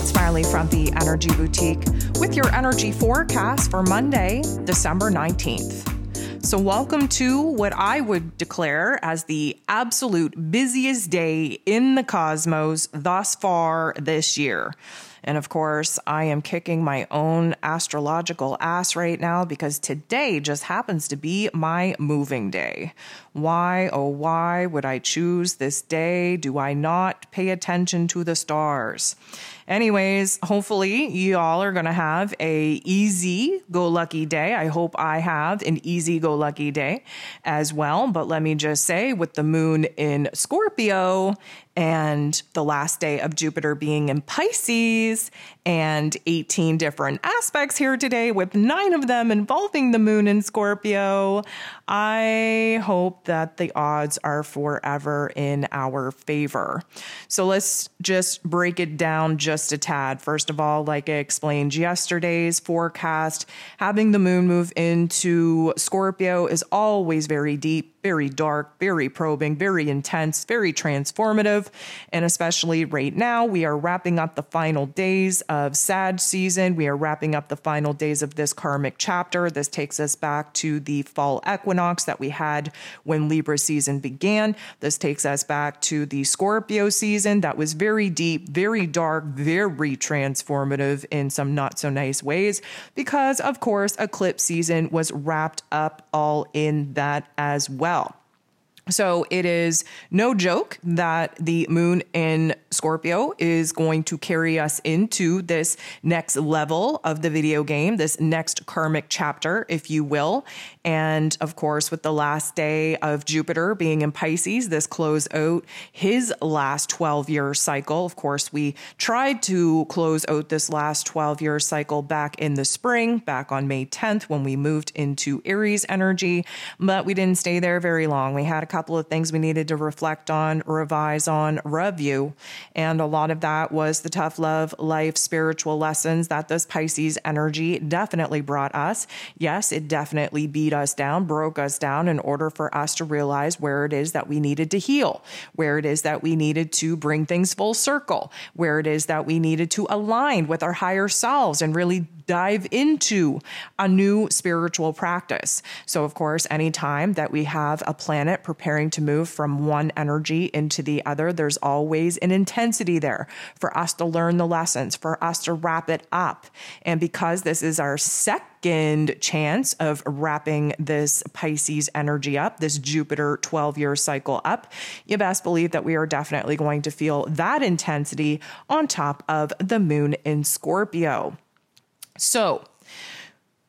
it's Miley from the Energy Boutique with your energy forecast for Monday, December 19th. So, welcome to what I would declare as the absolute busiest day in the cosmos thus far this year. And of course, I am kicking my own astrological ass right now because today just happens to be my moving day. Why, oh, why would I choose this day? Do I not pay attention to the stars? Anyways, hopefully you all are going to have a easy go lucky day. I hope I have an easy go lucky day as well. But let me just say with the moon in Scorpio and the last day of Jupiter being in Pisces and 18 different aspects here today with nine of them involving the moon in Scorpio, I hope that the odds are forever in our favor. So let's just break it down just a tad. First of all, like I explained yesterday's forecast, having the moon move into Scorpio is always very deep very dark, very probing, very intense, very transformative. And especially right now, we are wrapping up the final days of Sag season. We are wrapping up the final days of this karmic chapter. This takes us back to the fall equinox that we had when Libra season began. This takes us back to the Scorpio season that was very deep, very dark, very transformative in some not so nice ways, because of course, eclipse season was wrapped up all in that as well well. So it is no joke that the moon in Scorpio is going to carry us into this next level of the video game, this next karmic chapter, if you will. And of course, with the last day of Jupiter being in Pisces, this close out his last 12 year cycle. Of course, we tried to close out this last 12 year cycle back in the spring, back on May 10th when we moved into Aries energy, but we didn't stay there very long. We had a couple of things we needed to reflect on, revise on, review. And a lot of that was the tough love, life, spiritual lessons that this Pisces energy definitely brought us. Yes, it definitely beat us down, broke us down in order for us to realize where it is that we needed to heal, where it is that we needed to bring things full circle, where it is that we needed to align with our higher selves and really dive into a new spiritual practice. So, of course, anytime that we have a planet preparing to move from one energy into the other, there's always an intensity there for us to learn the lessons, for us to wrap it up. And because this is our second chance of wrapping this Pisces energy up, this Jupiter 12 year cycle up, you best believe that we are definitely going to feel that intensity on top of the moon in Scorpio. So,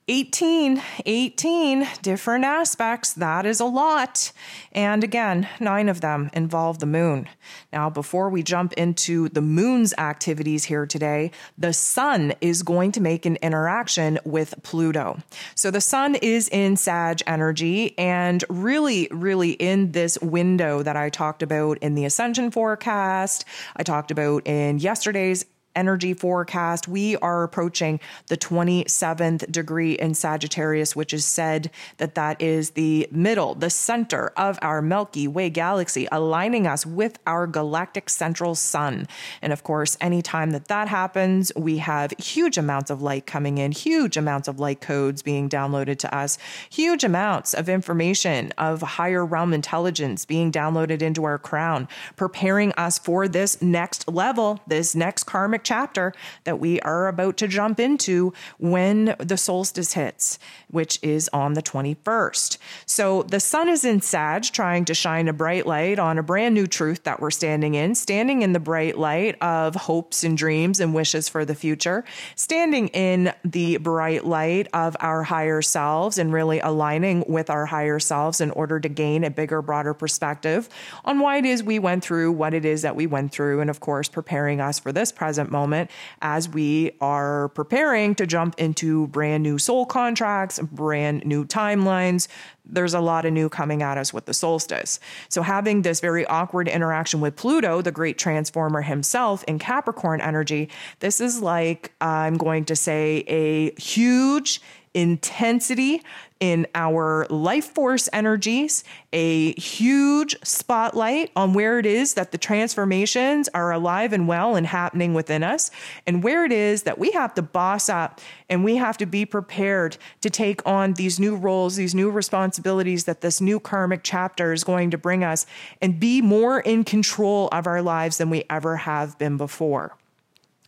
18, 18 different aspects. That is a lot. And again, nine of them involve the moon. Now, before we jump into the moon's activities here today, the sun is going to make an interaction with Pluto. So the sun is in Sag energy and really, really in this window that I talked about in the ascension forecast. I talked about in yesterday's energy forecast, we are approaching the 27th degree in Sagittarius, which is said that that is the middle, the center of our Milky Way galaxy, aligning us with our galactic central sun. And of course, anytime that that happens, we have huge amounts of light coming in, huge amounts of light codes being downloaded to us, huge amounts of information of higher realm intelligence being downloaded into our crown, preparing us for this next level, this next karmic chapter that we are about to jump into when the solstice hits, which is on the 21st. So the sun is in Sag, trying to shine a bright light on a brand new truth that we're standing in, standing in the bright light of hopes and dreams and wishes for the future, standing in the bright light of our higher selves and really aligning with our higher selves in order to gain a bigger, broader perspective on why it is we went through what it is that we went through, and of course, preparing us for this present moment as we are preparing to jump into brand new soul contracts, brand new timelines. There's a lot of new coming at us with the solstice. So, having this very awkward interaction with Pluto, the great transformer himself in Capricorn energy, this is like, I'm going to say, a huge intensity in our life force energies, a huge spotlight on where it is that the transformations are alive and well and happening within us, and where it is that we have to boss up and we have to be prepared to take on these new roles, these new responsibilities that this new karmic chapter is going to bring us, and be more in control of our lives than we ever have been before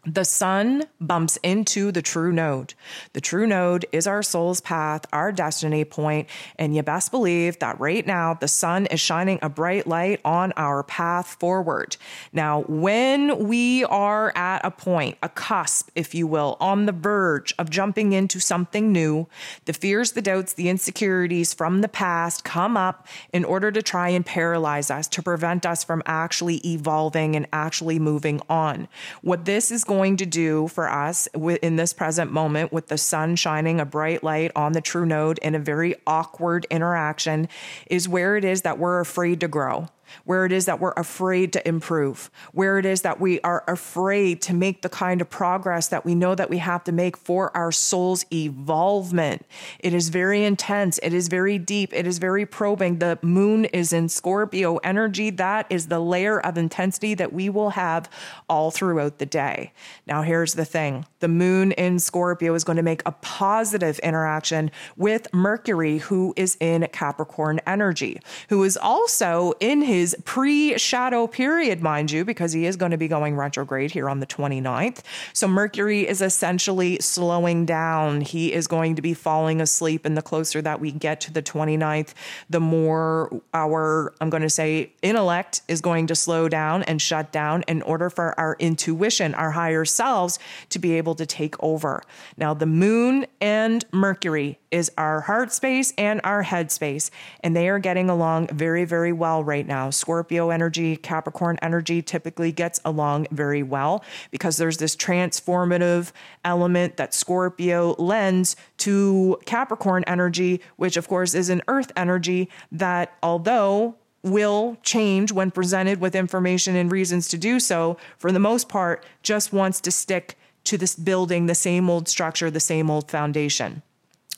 the sun bumps into the true node. The true node is our soul's path, our destiny point, and you best believe that right now the sun is shining a bright light on our path forward. Now, when we are at a point, a cusp, if you will, on the verge of jumping into something new, the fears, the doubts, the insecurities from the past come up in order to try and paralyze us, to prevent us from actually evolving and actually moving on. What this is going to do for us in this present moment with the sun shining a bright light on the true node in a very awkward interaction is where it is that we're afraid to grow where it is that we're afraid to improve, where it is that we are afraid to make the kind of progress that we know that we have to make for our soul's evolvement. It is very intense. It is very deep. It is very probing. The moon is in Scorpio energy. That is the layer of intensity that we will have all throughout the day. Now, here's the thing the moon in Scorpio is going to make a positive interaction with Mercury, who is in Capricorn energy, who is also in his pre shadow period, mind you, because he is going to be going retrograde here on the 29th. So Mercury is essentially slowing down. He is going to be falling asleep. And the closer that we get to the 29th, the more our, I'm going to say, intellect is going to slow down and shut down in order for our intuition, our higher selves, to be able to take over. Now, the moon and Mercury is our heart space and our head space, and they are getting along very, very well right now. Scorpio energy, Capricorn energy typically gets along very well because there's this transformative element that Scorpio lends to Capricorn energy, which of course is an earth energy that although will change when presented with information and reasons to do so, for the most part, just wants to stick to this building the same old structure, the same old foundation.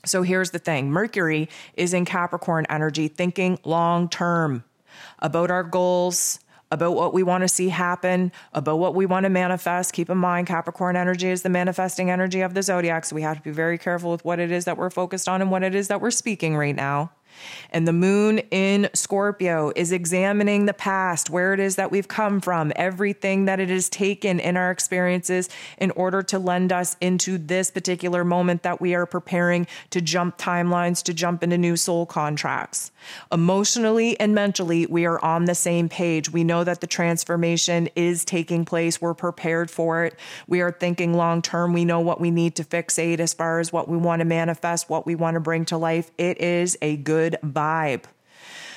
So here's the thing Mercury is in Capricorn energy, thinking long term about our goals, about what we want to see happen, about what we want to manifest. Keep in mind, Capricorn energy is the manifesting energy of the zodiac. So we have to be very careful with what it is that we're focused on and what it is that we're speaking right now. And the moon in Scorpio is examining the past, where it is that we've come from, everything that it has taken in our experiences in order to lend us into this particular moment that we are preparing to jump timelines, to jump into new soul contracts. Emotionally and mentally, we are on the same page. We know that the transformation is taking place. We're prepared for it. We are thinking long term. We know what we need to fixate as far as what we want to manifest, what we want to bring to life. It is a good vibe.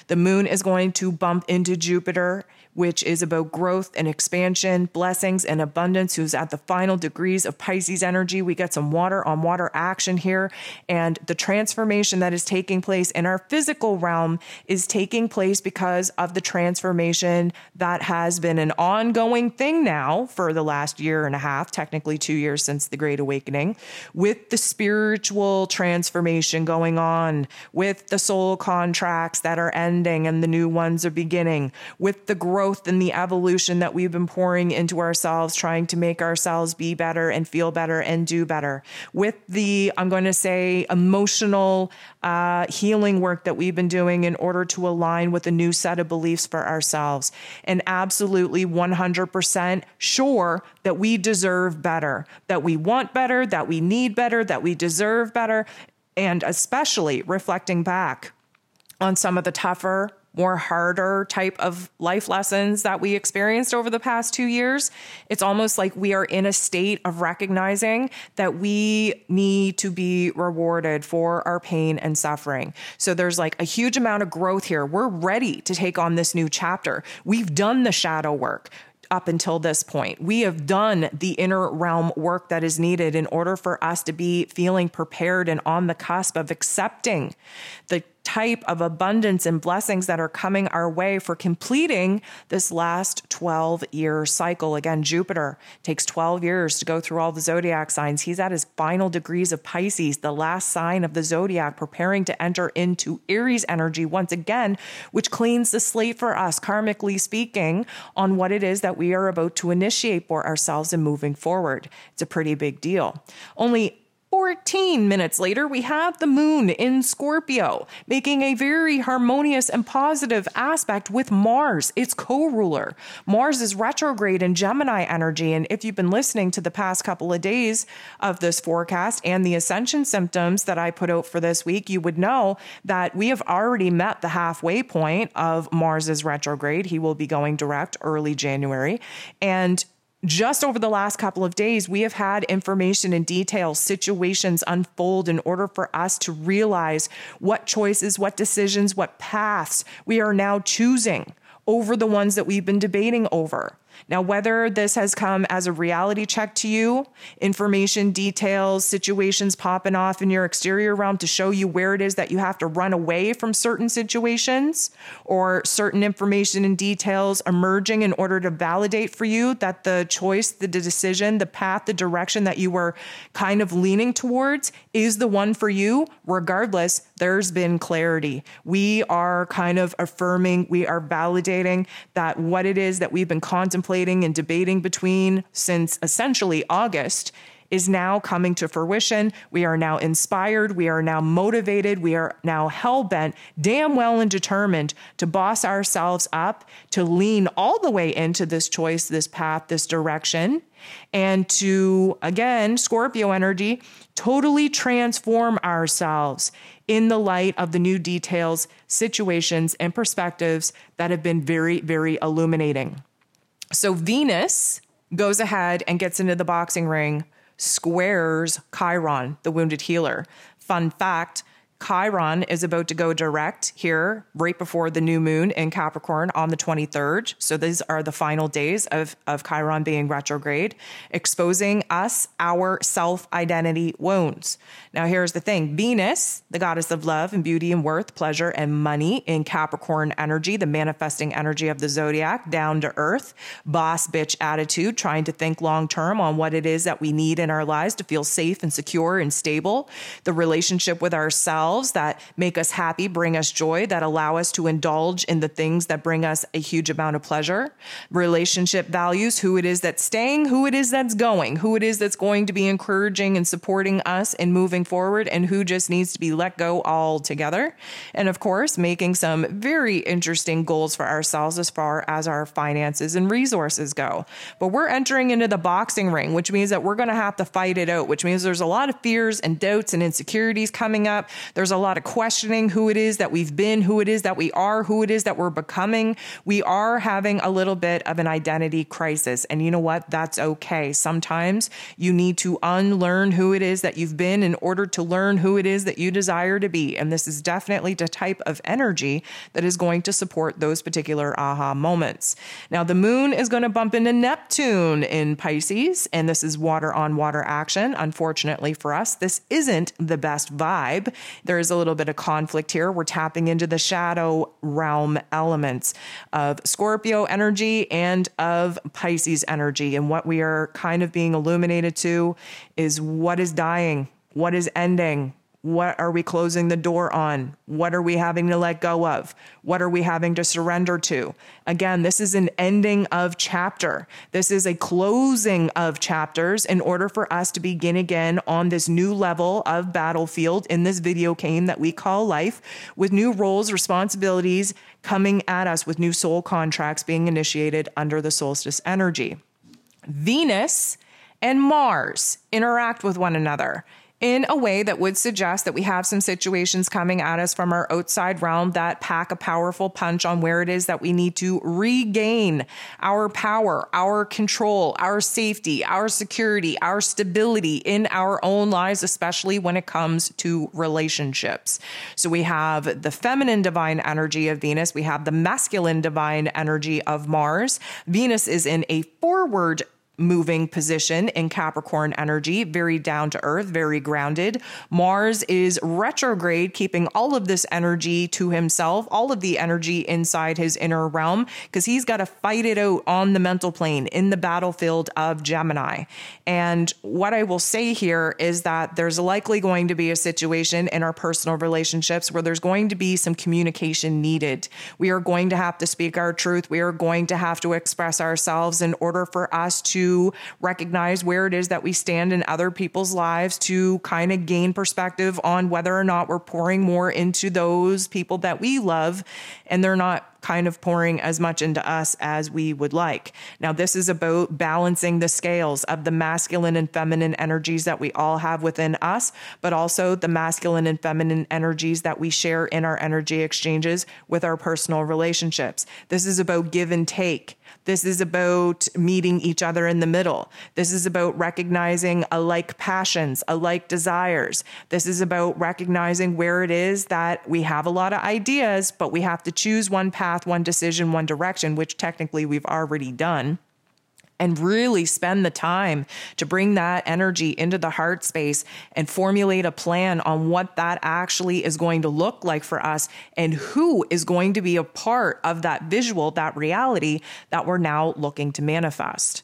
The moon is going to bump into Jupiter which is about growth and expansion, blessings and abundance, who's at the final degrees of Pisces energy. We get some water on water action here. And the transformation that is taking place in our physical realm is taking place because of the transformation that has been an ongoing thing now for the last year and a half, technically two years since the Great Awakening, with the spiritual transformation going on, with the soul contracts that are ending and the new ones are beginning, with the growth growth and the evolution that we've been pouring into ourselves, trying to make ourselves be better and feel better and do better. With the, I'm going to say, emotional uh, healing work that we've been doing in order to align with a new set of beliefs for ourselves. And absolutely 100% sure that we deserve better, that we want better, that we need better, that we deserve better. And especially reflecting back on some of the tougher more harder type of life lessons that we experienced over the past two years, it's almost like we are in a state of recognizing that we need to be rewarded for our pain and suffering. So there's like a huge amount of growth here. We're ready to take on this new chapter. We've done the shadow work up until this point. We have done the inner realm work that is needed in order for us to be feeling prepared and on the cusp of accepting the type of abundance and blessings that are coming our way for completing this last 12 year cycle. Again, Jupiter takes 12 years to go through all the zodiac signs. He's at his final degrees of Pisces, the last sign of the zodiac, preparing to enter into Aries energy once again, which cleans the slate for us, karmically speaking, on what it is that we are about to initiate for ourselves and moving forward. It's a pretty big deal. Only 14 minutes later, we have the moon in Scorpio, making a very harmonious and positive aspect with Mars, its co ruler. Mars is retrograde in Gemini energy. And if you've been listening to the past couple of days of this forecast and the ascension symptoms that I put out for this week, you would know that we have already met the halfway point of Mars's retrograde. He will be going direct early January. And just over the last couple of days, we have had information and details, situations unfold in order for us to realize what choices, what decisions, what paths we are now choosing over the ones that we've been debating over. Now, whether this has come as a reality check to you, information, details, situations popping off in your exterior realm to show you where it is that you have to run away from certain situations or certain information and details emerging in order to validate for you that the choice, the decision, the path, the direction that you were kind of leaning towards is the one for you, regardless, there's been clarity. We are kind of affirming, we are validating that what it is that we've been contemplating and debating between since essentially August is now coming to fruition. We are now inspired. We are now motivated. We are now hell bent, damn well and determined to boss ourselves up, to lean all the way into this choice, this path, this direction, and to, again, Scorpio energy, totally transform ourselves in the light of the new details, situations, and perspectives that have been very, very illuminating. So Venus goes ahead and gets into the boxing ring, squares Chiron, the wounded healer. Fun fact Chiron is about to go direct here right before the new moon in Capricorn on the 23rd. So these are the final days of, of Chiron being retrograde, exposing us our self identity wounds. Now, here's the thing Venus, the goddess of love and beauty and worth, pleasure and money in Capricorn energy, the manifesting energy of the zodiac, down to earth, boss bitch attitude, trying to think long term on what it is that we need in our lives to feel safe and secure and stable, the relationship with ourselves ourselves that make us happy, bring us joy, that allow us to indulge in the things that bring us a huge amount of pleasure. Relationship values, who it is that's staying, who it is that's going, who it is that's going to be encouraging and supporting us in moving forward, and who just needs to be let go altogether. And of course, making some very interesting goals for ourselves as far as our finances and resources go. But we're entering into the boxing ring, which means that we're going to have to fight it out, which means there's a lot of fears and doubts and insecurities coming up. There's a lot of questioning who it is that we've been, who it is that we are, who it is that we're becoming. We are having a little bit of an identity crisis. And you know what? That's okay. Sometimes you need to unlearn who it is that you've been in order to learn who it is that you desire to be. And this is definitely the type of energy that is going to support those particular aha moments. Now, the moon is going to bump into Neptune in Pisces, and this is water on water action. Unfortunately for us, this isn't the best vibe there is a little bit of conflict here. We're tapping into the shadow realm elements of Scorpio energy and of Pisces energy. And what we are kind of being illuminated to is what is dying, what is ending, what are we closing the door on? What are we having to let go of? What are we having to surrender to? Again, this is an ending of chapter. This is a closing of chapters in order for us to begin again on this new level of battlefield in this video game that we call life with new roles, responsibilities coming at us with new soul contracts being initiated under the solstice energy. Venus and Mars interact with one another in a way that would suggest that we have some situations coming at us from our outside realm that pack a powerful punch on where it is that we need to regain our power, our control, our safety, our security, our stability in our own lives, especially when it comes to relationships. So we have the feminine divine energy of Venus, we have the masculine divine energy of Mars. Venus is in a forward moving position in Capricorn energy, very down to earth, very grounded. Mars is retrograde, keeping all of this energy to himself, all of the energy inside his inner realm, because he's got to fight it out on the mental plane in the battlefield of Gemini. And what I will say here is that there's likely going to be a situation in our personal relationships where there's going to be some communication needed. We are going to have to speak our truth. We are going to have to express ourselves in order for us to recognize where it is that we stand in other people's lives, to kind of gain perspective on whether or not we're pouring more into those people that we love and they're not kind of pouring as much into us as we would like. Now, this is about balancing the scales of the masculine and feminine energies that we all have within us, but also the masculine and feminine energies that we share in our energy exchanges with our personal relationships. This is about give and take. This is about meeting each other in the middle. This is about recognizing alike passions, alike desires. This is about recognizing where it is that we have a lot of ideas, but we have to choose one path, one decision, one direction, which technically we've already done and really spend the time to bring that energy into the heart space and formulate a plan on what that actually is going to look like for us and who is going to be a part of that visual, that reality that we're now looking to manifest.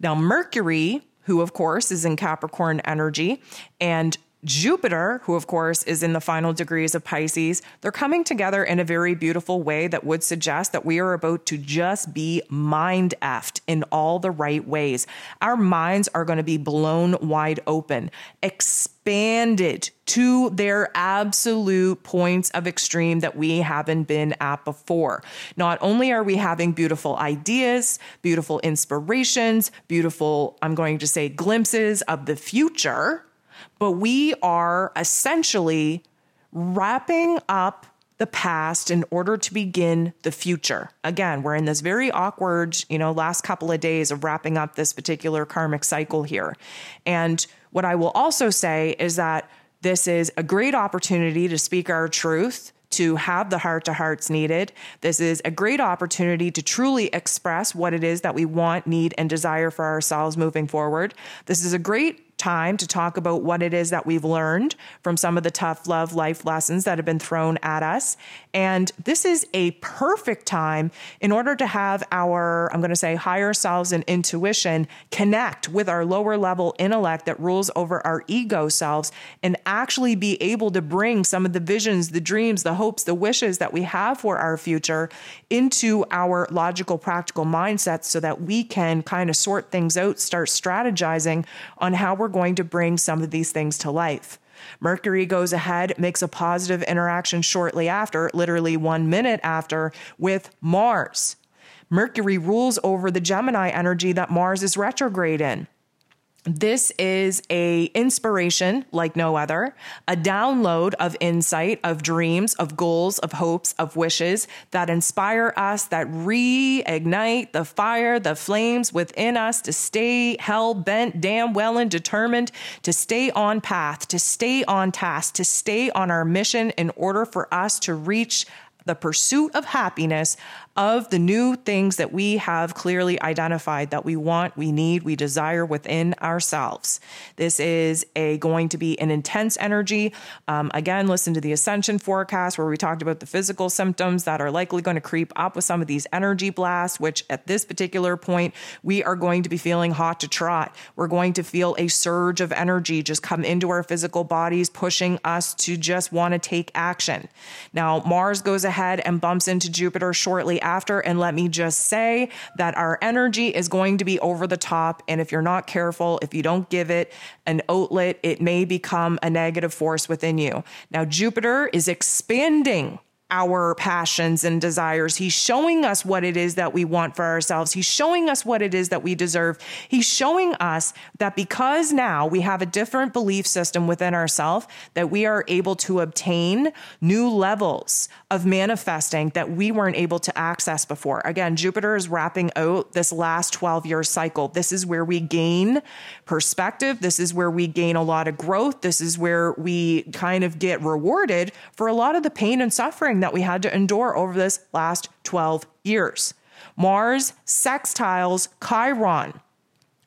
Now, Mercury, who of course is in Capricorn energy, and Jupiter, who of course is in the final degrees of Pisces, they're coming together in a very beautiful way that would suggest that we are about to just be mind effed in all the right ways. Our minds are going to be blown wide open, expanded to their absolute points of extreme that we haven't been at before. Not only are we having beautiful ideas, beautiful inspirations, beautiful, I'm going to say, glimpses of the future but we are essentially wrapping up the past in order to begin the future. Again, we're in this very awkward, you know, last couple of days of wrapping up this particular karmic cycle here. And what I will also say is that this is a great opportunity to speak our truth to have the heart to hearts needed. This is a great opportunity to truly express what it is that we want, need, and desire for ourselves moving forward. This is a great time to talk about what it is that we've learned from some of the tough love life lessons that have been thrown at us. And this is a perfect time in order to have our, I'm going to say, higher selves and intuition connect with our lower level intellect that rules over our ego selves and actually be able to bring some of the visions, the dreams, the hopes, the wishes that we have for our future into our logical, practical mindsets so that we can kind of sort things out, start strategizing on how we're going to bring some of these things to life. Mercury goes ahead, makes a positive interaction shortly after, literally one minute after, with Mars. Mercury rules over the Gemini energy that Mars is retrograde in. This is a inspiration like no other, a download of insight, of dreams, of goals, of hopes, of wishes that inspire us, that reignite the fire, the flames within us to stay hell bent, damn well and determined to stay on path, to stay on task, to stay on our mission in order for us to reach the pursuit of happiness of the new things that we have clearly identified that we want, we need, we desire within ourselves. This is a going to be an intense energy. Um, again, listen to the ascension forecast where we talked about the physical symptoms that are likely going to creep up with some of these energy blasts, which at this particular point, we are going to be feeling hot to trot. We're going to feel a surge of energy just come into our physical bodies, pushing us to just want to take action. Now, Mars goes ahead and bumps into Jupiter shortly after. And let me just say that our energy is going to be over the top. And if you're not careful, if you don't give it an outlet, it may become a negative force within you. Now, Jupiter is expanding our passions and desires. He's showing us what it is that we want for ourselves. He's showing us what it is that we deserve. He's showing us that because now we have a different belief system within ourselves, that we are able to obtain new levels of manifesting that we weren't able to access before. Again, Jupiter is wrapping out this last 12 year cycle. This is where we gain perspective. This is where we gain a lot of growth. This is where we kind of get rewarded for a lot of the pain and suffering that we had to endure over this last 12 years. Mars sextiles Chiron.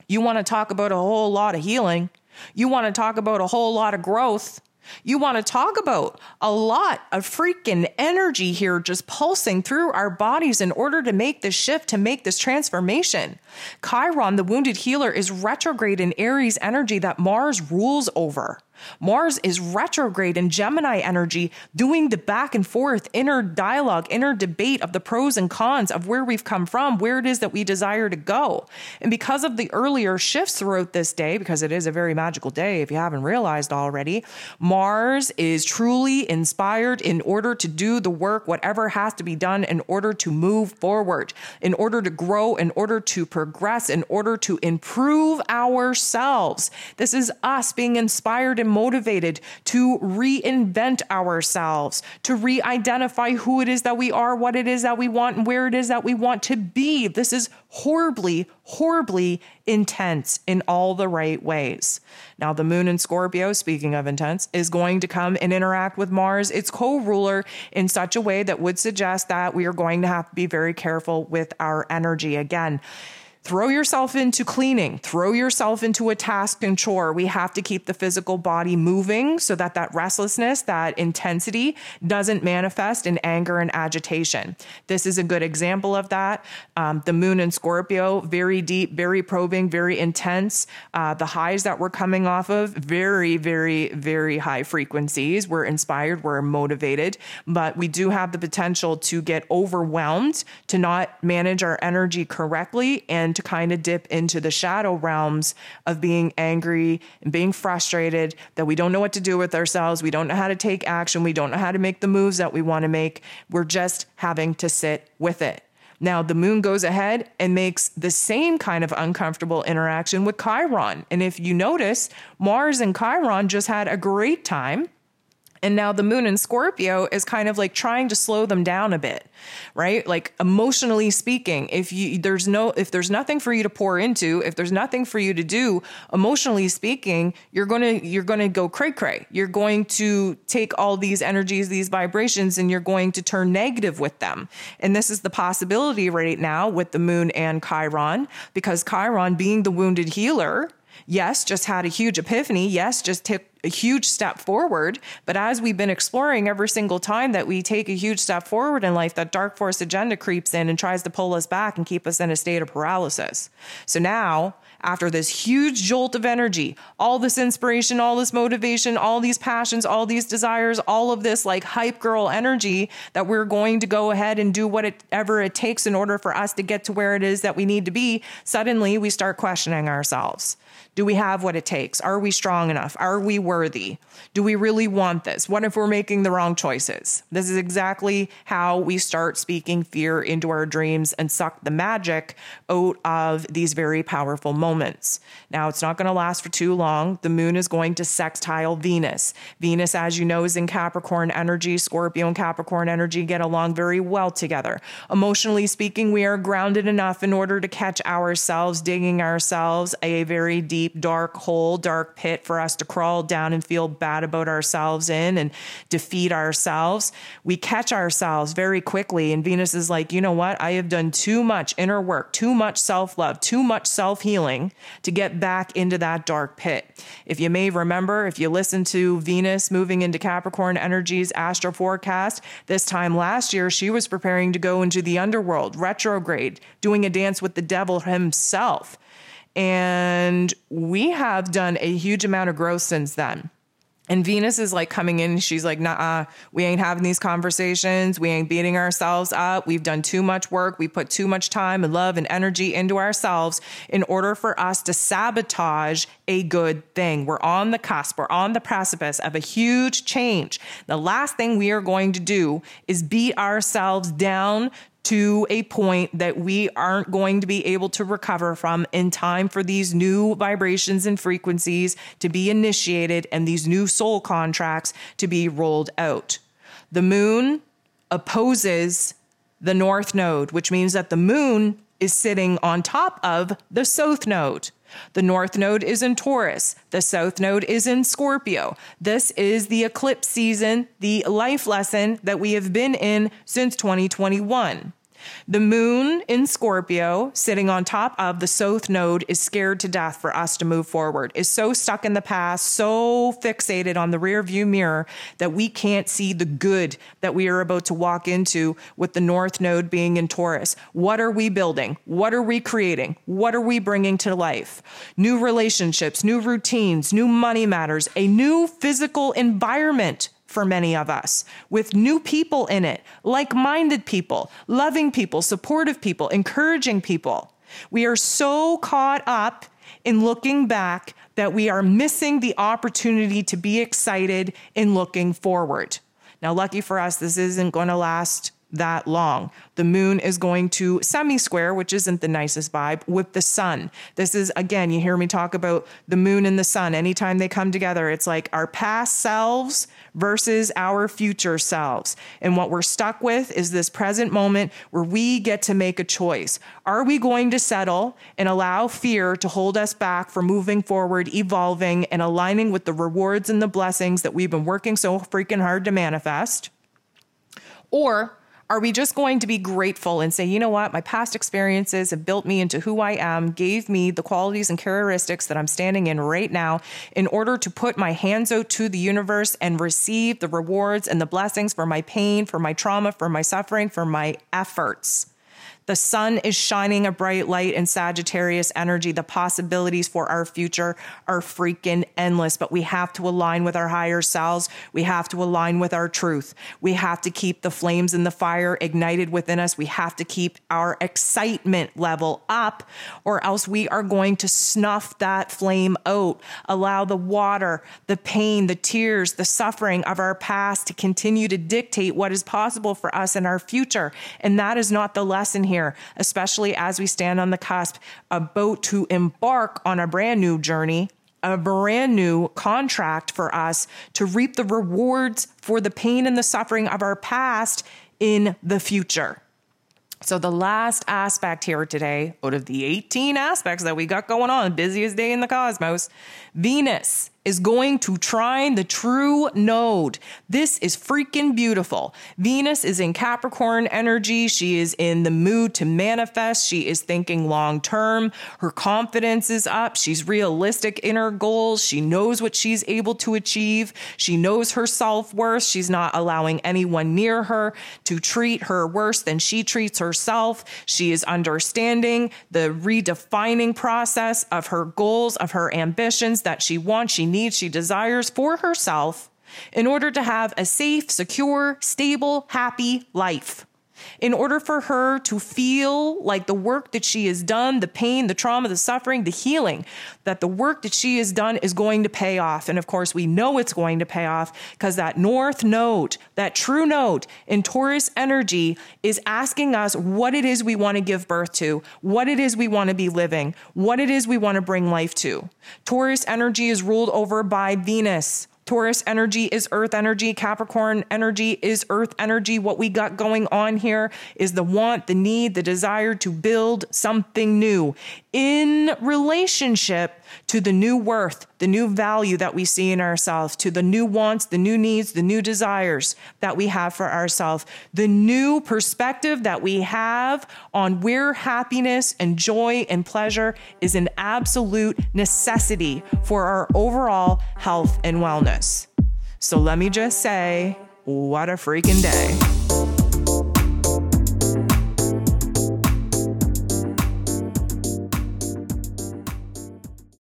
You want to talk about a whole lot of healing. You want to talk about a whole lot of growth. You want to talk about a lot of freaking energy here just pulsing through our bodies in order to make this shift, to make this transformation. Chiron, the wounded healer, is retrograde in Aries energy that Mars rules over. Mars is retrograde in Gemini energy, doing the back and forth inner dialogue, inner debate of the pros and cons of where we've come from, where it is that we desire to go. And because of the earlier shifts throughout this day, because it is a very magical day, if you haven't realized already, Mars is truly inspired in order to do the work, whatever has to be done in order to move forward, in order to grow, in order to progress, in order to improve ourselves. This is us being inspired and motivated to reinvent ourselves, to re identify who it is that we are, what it is that we want, and where it is that we want to be. This is horribly, horribly intense in all the right ways. Now, the moon in Scorpio, speaking of intense, is going to come and interact with Mars, its co ruler, in such a way that would suggest that we are going to have to be very careful with our energy. Again, throw yourself into cleaning, throw yourself into a task and chore. We have to keep the physical body moving so that that restlessness, that intensity doesn't manifest in anger and agitation. This is a good example of that. Um, the moon in Scorpio, very deep, very probing, very intense. Uh, the highs that we're coming off of, very, very, very high frequencies. We're inspired, we're motivated, but we do have the potential to get overwhelmed, to not manage our energy correctly, and to kind of dip into the shadow realms of being angry and being frustrated that we don't know what to do with ourselves. We don't know how to take action. We don't know how to make the moves that we want to make. We're just having to sit with it. Now, the moon goes ahead and makes the same kind of uncomfortable interaction with Chiron. And if you notice, Mars and Chiron just had a great time and now the moon in Scorpio is kind of like trying to slow them down a bit, right? Like emotionally speaking, if you there's no if there's nothing for you to pour into, if there's nothing for you to do, emotionally speaking, you're going to you're going to go cray cray. You're going to take all these energies, these vibrations and you're going to turn negative with them. And this is the possibility right now with the moon and Chiron because Chiron being the wounded healer, yes, just had a huge epiphany. Yes, just took a huge step forward. But as we've been exploring every single time that we take a huge step forward in life, that dark force agenda creeps in and tries to pull us back and keep us in a state of paralysis. So now, after this huge jolt of energy, all this inspiration, all this motivation, all these passions, all these desires, all of this like hype girl energy that we're going to go ahead and do whatever it takes in order for us to get to where it is that we need to be, suddenly we start questioning ourselves. Do we have what it takes? Are we strong enough? Are we worthy? Do we really want this? What if we're making the wrong choices? This is exactly how we start speaking fear into our dreams and suck the magic out of these very powerful moments. Now, it's not going to last for too long. The moon is going to sextile Venus. Venus, as you know, is in Capricorn energy. Scorpio and Capricorn energy get along very well together. Emotionally speaking, we are grounded enough in order to catch ourselves digging ourselves a very deep deep, dark hole, dark pit for us to crawl down and feel bad about ourselves in and defeat ourselves. We catch ourselves very quickly. And Venus is like, you know what? I have done too much inner work, too much self love, too much self healing to get back into that dark pit. If you may remember, if you listen to Venus moving into Capricorn Energy's astro forecast, this time last year, she was preparing to go into the underworld, retrograde, doing a dance with the devil himself. And we have done a huge amount of growth since then. And Venus is like coming in. She's like, nah, we ain't having these conversations. We ain't beating ourselves up. We've done too much work. We put too much time and love and energy into ourselves in order for us to sabotage a good thing. We're on the cusp. We're on the precipice of a huge change. The last thing we are going to do is beat ourselves down to a point that we aren't going to be able to recover from in time for these new vibrations and frequencies to be initiated and these new soul contracts to be rolled out. The moon opposes the north node, which means that the moon is sitting on top of the south node. The north node is in Taurus. The south node is in Scorpio. This is the eclipse season, the life lesson that we have been in since 2021. The moon in Scorpio, sitting on top of the South Node, is scared to death for us to move forward, is so stuck in the past, so fixated on the rear view mirror that we can't see the good that we are about to walk into with the North Node being in Taurus. What are we building? What are we creating? What are we bringing to life? New relationships, new routines, new money matters, a new physical environment for many of us with new people in it, like minded people, loving people, supportive people, encouraging people. We are so caught up in looking back that we are missing the opportunity to be excited in looking forward. Now, lucky for us, this isn't going to last that long. The moon is going to semi square, which isn't the nicest vibe, with the sun. This is, again, you hear me talk about the moon and the sun. Anytime they come together, it's like our past selves versus our future selves. And what we're stuck with is this present moment where we get to make a choice. Are we going to settle and allow fear to hold us back from moving forward, evolving, and aligning with the rewards and the blessings that we've been working so freaking hard to manifest? Or are we just going to be grateful and say, you know what, my past experiences have built me into who I am, gave me the qualities and characteristics that I'm standing in right now in order to put my hands out to the universe and receive the rewards and the blessings for my pain, for my trauma, for my suffering, for my efforts? The sun is shining a bright light in Sagittarius energy. The possibilities for our future are freaking endless, but we have to align with our higher selves. We have to align with our truth. We have to keep the flames in the fire ignited within us. We have to keep our excitement level up, or else we are going to snuff that flame out. Allow the water, the pain, the tears, the suffering of our past to continue to dictate what is possible for us in our future. And that is not the lesson here here, especially as we stand on the cusp about to embark on a brand new journey a brand new contract for us to reap the rewards for the pain and the suffering of our past in the future. So, the last aspect here today, out of the 18 aspects that we got going on, busiest day in the cosmos, Venus is going to trine the true node. This is freaking beautiful. Venus is in Capricorn energy. She is in the mood to manifest. She is thinking long term. Her confidence is up. She's realistic in her goals. She knows what she's able to achieve. She knows her self worth. She's not allowing anyone near her to treat her worse than she treats herself. She is understanding the redefining process of her goals, of her ambitions that she wants. She needs, she desires for herself in order to have a safe, secure, stable, happy life in order for her to feel like the work that she has done, the pain, the trauma, the suffering, the healing, that the work that she has done is going to pay off. And of course, we know it's going to pay off because that north node, that true node in Taurus energy is asking us what it is we want to give birth to, what it is we want to be living, what it is we want to bring life to. Taurus energy is ruled over by Venus. Taurus energy is earth energy. Capricorn energy is earth energy. What we got going on here is the want, the need, the desire to build something new in relationship to the new worth, the new value that we see in ourselves, to the new wants, the new needs, the new desires that we have for ourselves, the new perspective that we have on where happiness and joy and pleasure is an absolute necessity for our overall health and wellness. So let me just say, what a freaking day.